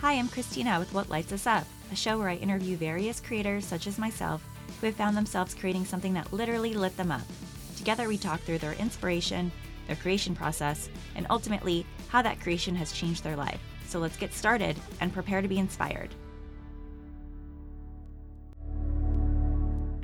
Hi, I'm Christina with What Lights Us Up, a show where I interview various creators such as myself who have found themselves creating something that literally lit them up. Together, we talk through their inspiration, their creation process, and ultimately how that creation has changed their life. So let's get started and prepare to be inspired.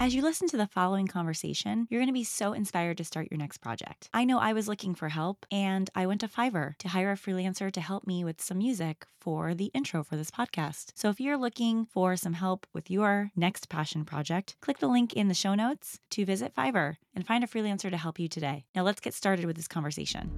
As you listen to the following conversation, you're going to be so inspired to start your next project. I know I was looking for help and I went to Fiverr to hire a freelancer to help me with some music for the intro for this podcast. So if you're looking for some help with your next passion project, click the link in the show notes to visit Fiverr and find a freelancer to help you today. Now let's get started with this conversation.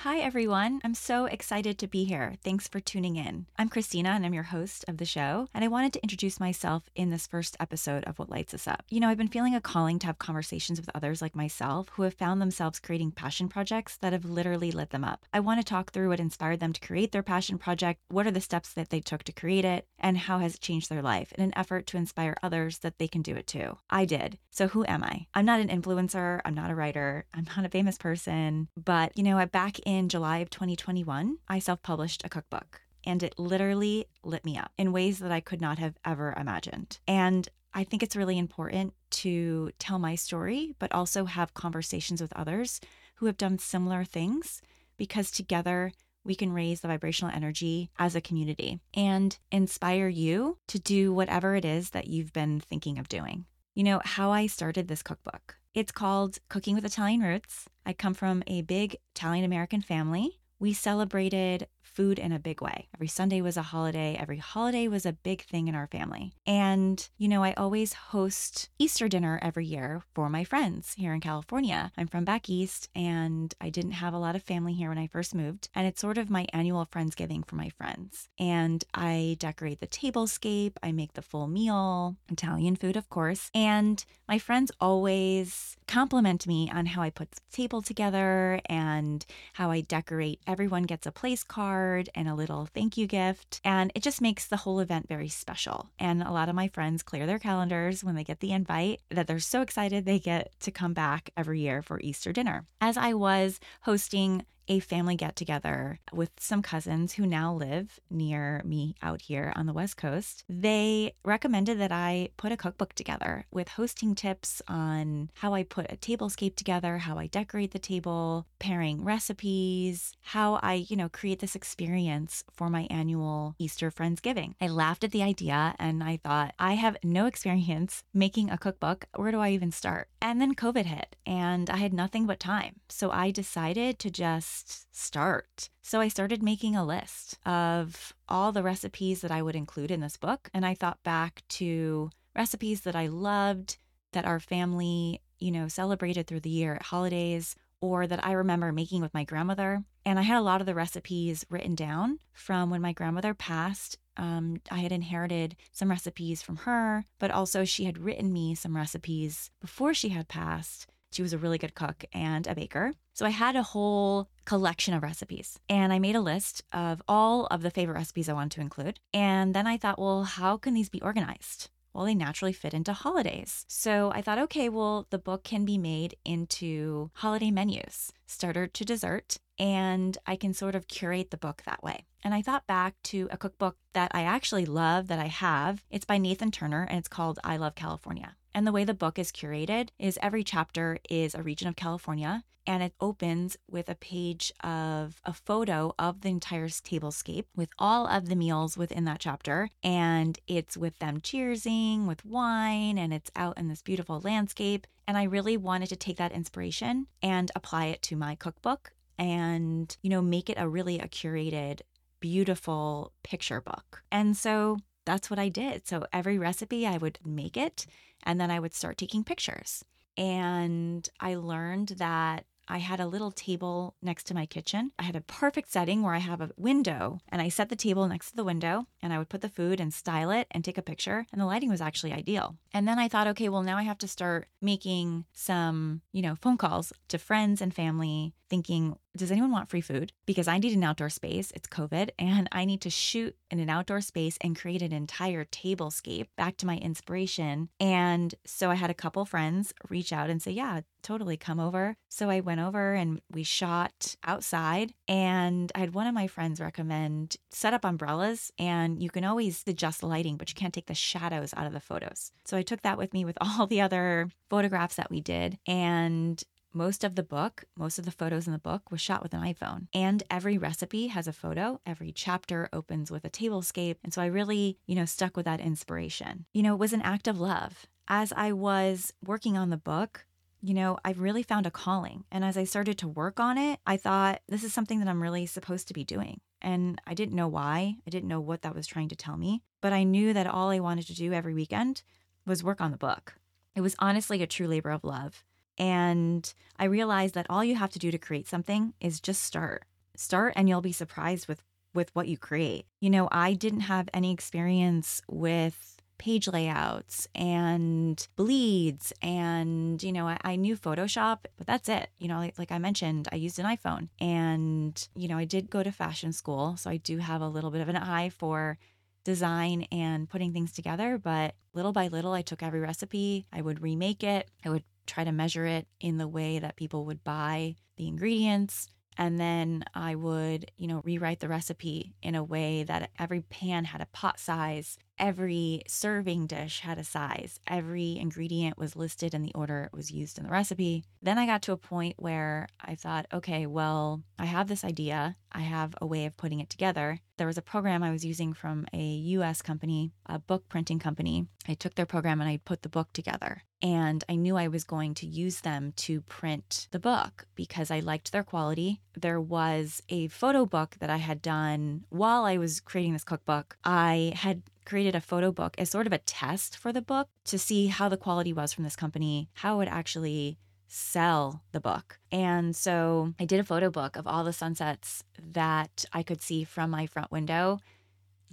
Hi, everyone. I'm so excited to be here. Thanks for tuning in. I'm Christina, and I'm your host of the show. And I wanted to introduce myself in this first episode of What Lights Us Up. You know, I've been feeling a calling to have conversations with others like myself who have found themselves creating passion projects that have literally lit them up. I want to talk through what inspired them to create their passion project, what are the steps that they took to create it, and how has it changed their life in an effort to inspire others that they can do it too. I did. So who am I? I'm not an influencer. I'm not a writer. I'm not a famous person. But, you know, I back in July of 2021, I self published a cookbook and it literally lit me up in ways that I could not have ever imagined. And I think it's really important to tell my story, but also have conversations with others who have done similar things because together we can raise the vibrational energy as a community and inspire you to do whatever it is that you've been thinking of doing. You know, how I started this cookbook. It's called Cooking with Italian Roots. I come from a big Italian American family. We celebrated food in a big way. Every Sunday was a holiday. Every holiday was a big thing in our family. And, you know, I always host Easter dinner every year for my friends here in California. I'm from back east and I didn't have a lot of family here when I first moved. And it's sort of my annual Friendsgiving for my friends. And I decorate the tablescape, I make the full meal, Italian food, of course. And my friends always compliment me on how I put the table together and how I decorate. Everyone gets a place card and a little thank you gift. And it just makes the whole event very special. And a lot of my friends clear their calendars when they get the invite that they're so excited they get to come back every year for Easter dinner. As I was hosting a family get together with some cousins who now live near me out here on the West Coast. They recommended that I put a cookbook together with hosting tips on how I put a tablescape together, how I decorate the table, pairing recipes, how I, you know, create this experience for my annual Easter Friendsgiving. I laughed at the idea and I thought, I have no experience making a cookbook. Where do I even start? And then COVID hit and I had nothing but time. So I decided to just just start. So I started making a list of all the recipes that I would include in this book. And I thought back to recipes that I loved, that our family, you know, celebrated through the year at holidays, or that I remember making with my grandmother. And I had a lot of the recipes written down from when my grandmother passed. Um, I had inherited some recipes from her, but also she had written me some recipes before she had passed. She was a really good cook and a baker. So I had a whole collection of recipes and I made a list of all of the favorite recipes I wanted to include. And then I thought, well, how can these be organized? Well, they naturally fit into holidays. So I thought, okay, well, the book can be made into holiday menus, starter to dessert, and I can sort of curate the book that way. And I thought back to a cookbook that I actually love that I have. It's by Nathan Turner and it's called I Love California. And the way the book is curated is every chapter is a region of California, and it opens with a page of a photo of the entire tablescape with all of the meals within that chapter. And it's with them cheersing with wine, and it's out in this beautiful landscape. And I really wanted to take that inspiration and apply it to my cookbook and, you know, make it a really a curated beautiful picture book. And so that's what I did. So every recipe, I would make it and then I would start taking pictures. And I learned that I had a little table next to my kitchen. I had a perfect setting where I have a window and I set the table next to the window and I would put the food and style it and take a picture. And the lighting was actually ideal. And then I thought, okay, well, now I have to start making some, you know, phone calls to friends and family thinking, does anyone want free food? Because I need an outdoor space. It's COVID and I need to shoot in an outdoor space and create an entire tablescape back to my inspiration. And so I had a couple friends reach out and say, yeah, totally come over. So I went over and we shot outside. And I had one of my friends recommend set up umbrellas and you can always adjust the lighting, but you can't take the shadows out of the photos. So I took that with me with all the other photographs that we did. And most of the book, most of the photos in the book was shot with an iPhone. And every recipe has a photo. Every chapter opens with a tablescape. And so I really, you know, stuck with that inspiration. You know, it was an act of love. As I was working on the book, you know, I've really found a calling. And as I started to work on it, I thought, this is something that I'm really supposed to be doing. And I didn't know why. I didn't know what that was trying to tell me. But I knew that all I wanted to do every weekend was work on the book. It was honestly a true labor of love. And I realized that all you have to do to create something is just start. Start and you'll be surprised with with what you create. You know, I didn't have any experience with page layouts and bleeds and you know I, I, knew photoshop but that's it you know like, like i mentioned i used an iphone and you know i did go to fashion school so i do have a little bit of an eye for design and putting things together but little by little i took every recipe i would remake it i would try to measure it in the way that people would buy the ingredients. And then I would, you know, rewrite the recipe in a way that every pan had a pot size every serving dish had a size. Every ingredient was listed in the order it was used in the recipe. Then I got to a point where I thought, okay, well, I have this idea. I have a way of putting it together. There was a program I was using from a US company, a book printing company. I took their program and I put the book together. And I knew I was going to use them to print the book because I liked their quality. There was a photo book that I had done while I was creating this cookbook. I had created a photo book as sort of a test for the book to see how the quality was from this company, how it actually sell the book. And so I did a photo book of all the sunsets that I could see from my front window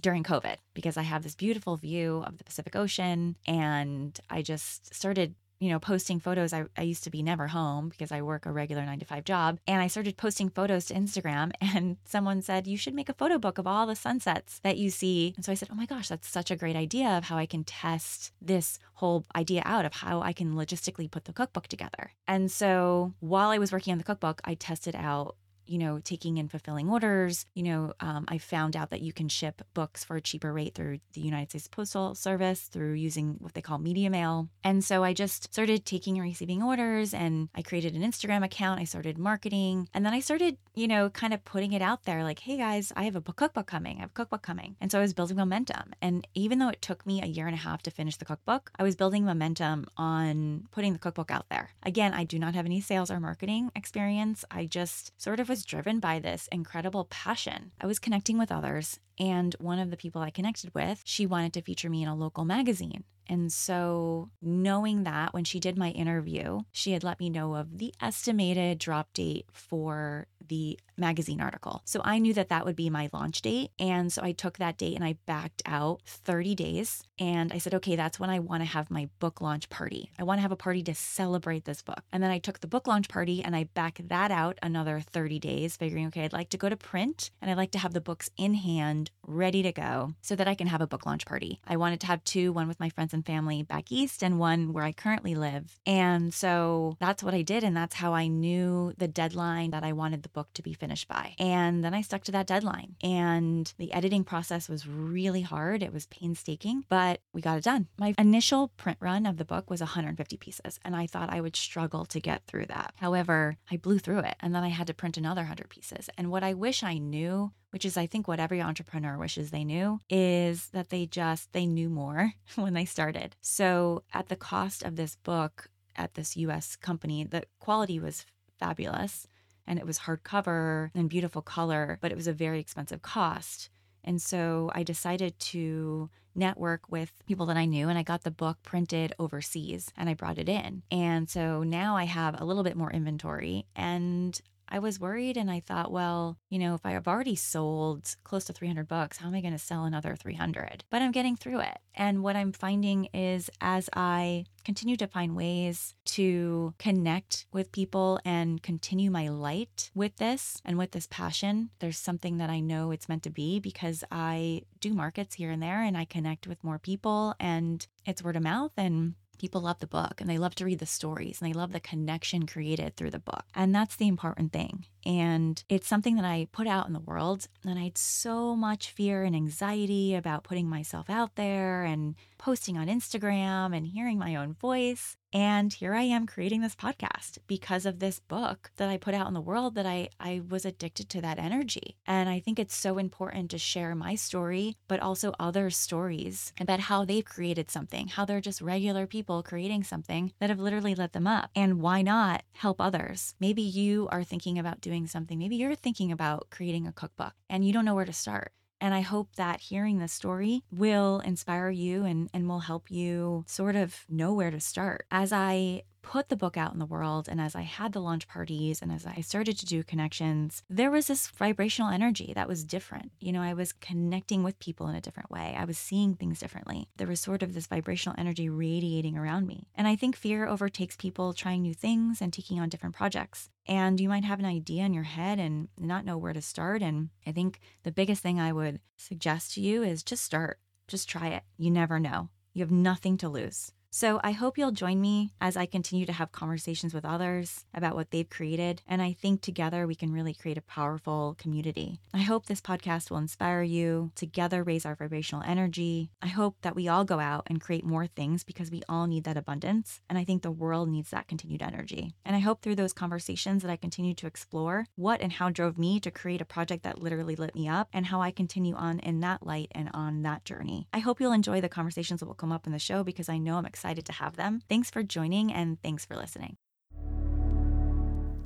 during COVID because I have this beautiful view of the Pacific Ocean. And I just started you know, posting photos. I, I used to be never home because I work a regular nine to five job. And I started posting photos to Instagram, and someone said, You should make a photo book of all the sunsets that you see. And so I said, Oh my gosh, that's such a great idea of how I can test this whole idea out of how I can logistically put the cookbook together. And so while I was working on the cookbook, I tested out you know, taking and fulfilling orders. You know, um, I found out that you can ship books for a cheaper rate through the United States Postal Service through using what they call media mail. And so I just started taking and receiving orders and I created an Instagram account. I started marketing and then I started, you know, kind of putting it out there like, hey guys, I have a cookbook coming. I have a cookbook coming. And so I was building momentum. And even though it took me a year and a half to finish the cookbook, I was building momentum on putting the cookbook out there. Again, I do not have any sales or marketing experience. I just sort of was driven by this incredible passion. I was connecting with others, and one of the people I connected with, she wanted to feature me in a local magazine. And so, knowing that when she did my interview, she had let me know of the estimated drop date for the magazine article. So I knew that that would be my launch date. And so I took that date and I backed out 30 days. And I said, okay, that's when I want to have my book launch party. I want to have a party to celebrate this book. And then I took the book launch party and I backed that out another 30 days, figuring, okay, I'd like to go to print and I'd like to have the books in hand, ready to go, so that I can have a book launch party. I wanted to have two one with my friends and family back east and one where I currently live. And so that's what I did. And that's how I knew the deadline that I wanted the book to be finished by. And then I stuck to that deadline. And the editing process was really hard. It was painstaking, but we got it done. My initial print run of the book was 150 pieces, and I thought I would struggle to get through that. However, I blew through it, and then I had to print another 100 pieces. And what I wish I knew which is I think what every entrepreneur wishes they knew is that they just they knew more when they started. So at the cost of this book at this US company, the quality was fabulous and it was hardcover and beautiful color, but it was a very expensive cost. And so I decided to network with people that I knew and I got the book printed overseas and I brought it in. And so now I have a little bit more inventory and I was worried and I thought, well, you know, if I have already sold close to 300 books, how am I going to sell another 300? But I'm getting through it. And what I'm finding is as I continue to find ways to connect with people and continue my light with this and with this passion, there's something that I know it's meant to be because I do markets here and there and I connect with more people and it's word of mouth and people love the book and they love to read the stories and they love the connection created through the book. And that's the important thing. And it's something that I put out in the world. And I had so much fear and anxiety about putting myself out there and posting on Instagram and hearing my own voice. And here I am creating this podcast because of this book that I put out in the world that I, I was addicted to that energy. And I think it's so important to share my story, but also other stories about how they've created something, how they're just regular people creating something that have literally lit them up. And why not help others? Maybe you are thinking about doing something. Maybe you're thinking about creating a cookbook and you don't know where to start. And I hope that hearing this story will inspire you and, and will help you sort of know where to start. As I put the book out in the world and as I had the launch parties and as I started to do connections, there was this vibrational energy that was different. You know, I was connecting with people in a different way. I was seeing things differently. There was sort of this vibrational energy radiating around me. And I think fear overtakes people trying new things and taking on different projects. And you might have an idea in your head and not know where to start. And I think the biggest thing I would suggest to you is just start. Just try it. You never know. You have nothing to lose. So I hope you'll join me as I continue to have conversations with others about what they've created. And I think together we can really create a powerful community. I hope this podcast will inspire you, together raise our vibrational energy. I hope that we all go out and create more things because we all need that abundance. And I think the world needs that continued energy. And I hope through those conversations that I continue to explore what and how drove me to create a project that literally lit me up and how I continue on in that light and on that journey. I hope you'll enjoy the conversations that will come up in the show because I know I'm excited excited to have them. Thanks for joining and thanks for listening.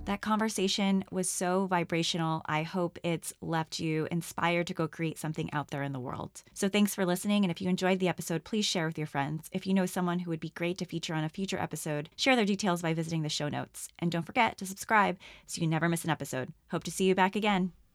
That conversation was so vibrational. I hope it's left you inspired to go create something out there in the world. So, thanks for listening. And if you enjoyed the episode, please share with your friends. If you know someone who would be great to feature on a future episode, share their details by visiting the show notes. And don't forget to subscribe so you never miss an episode. Hope to see you back again.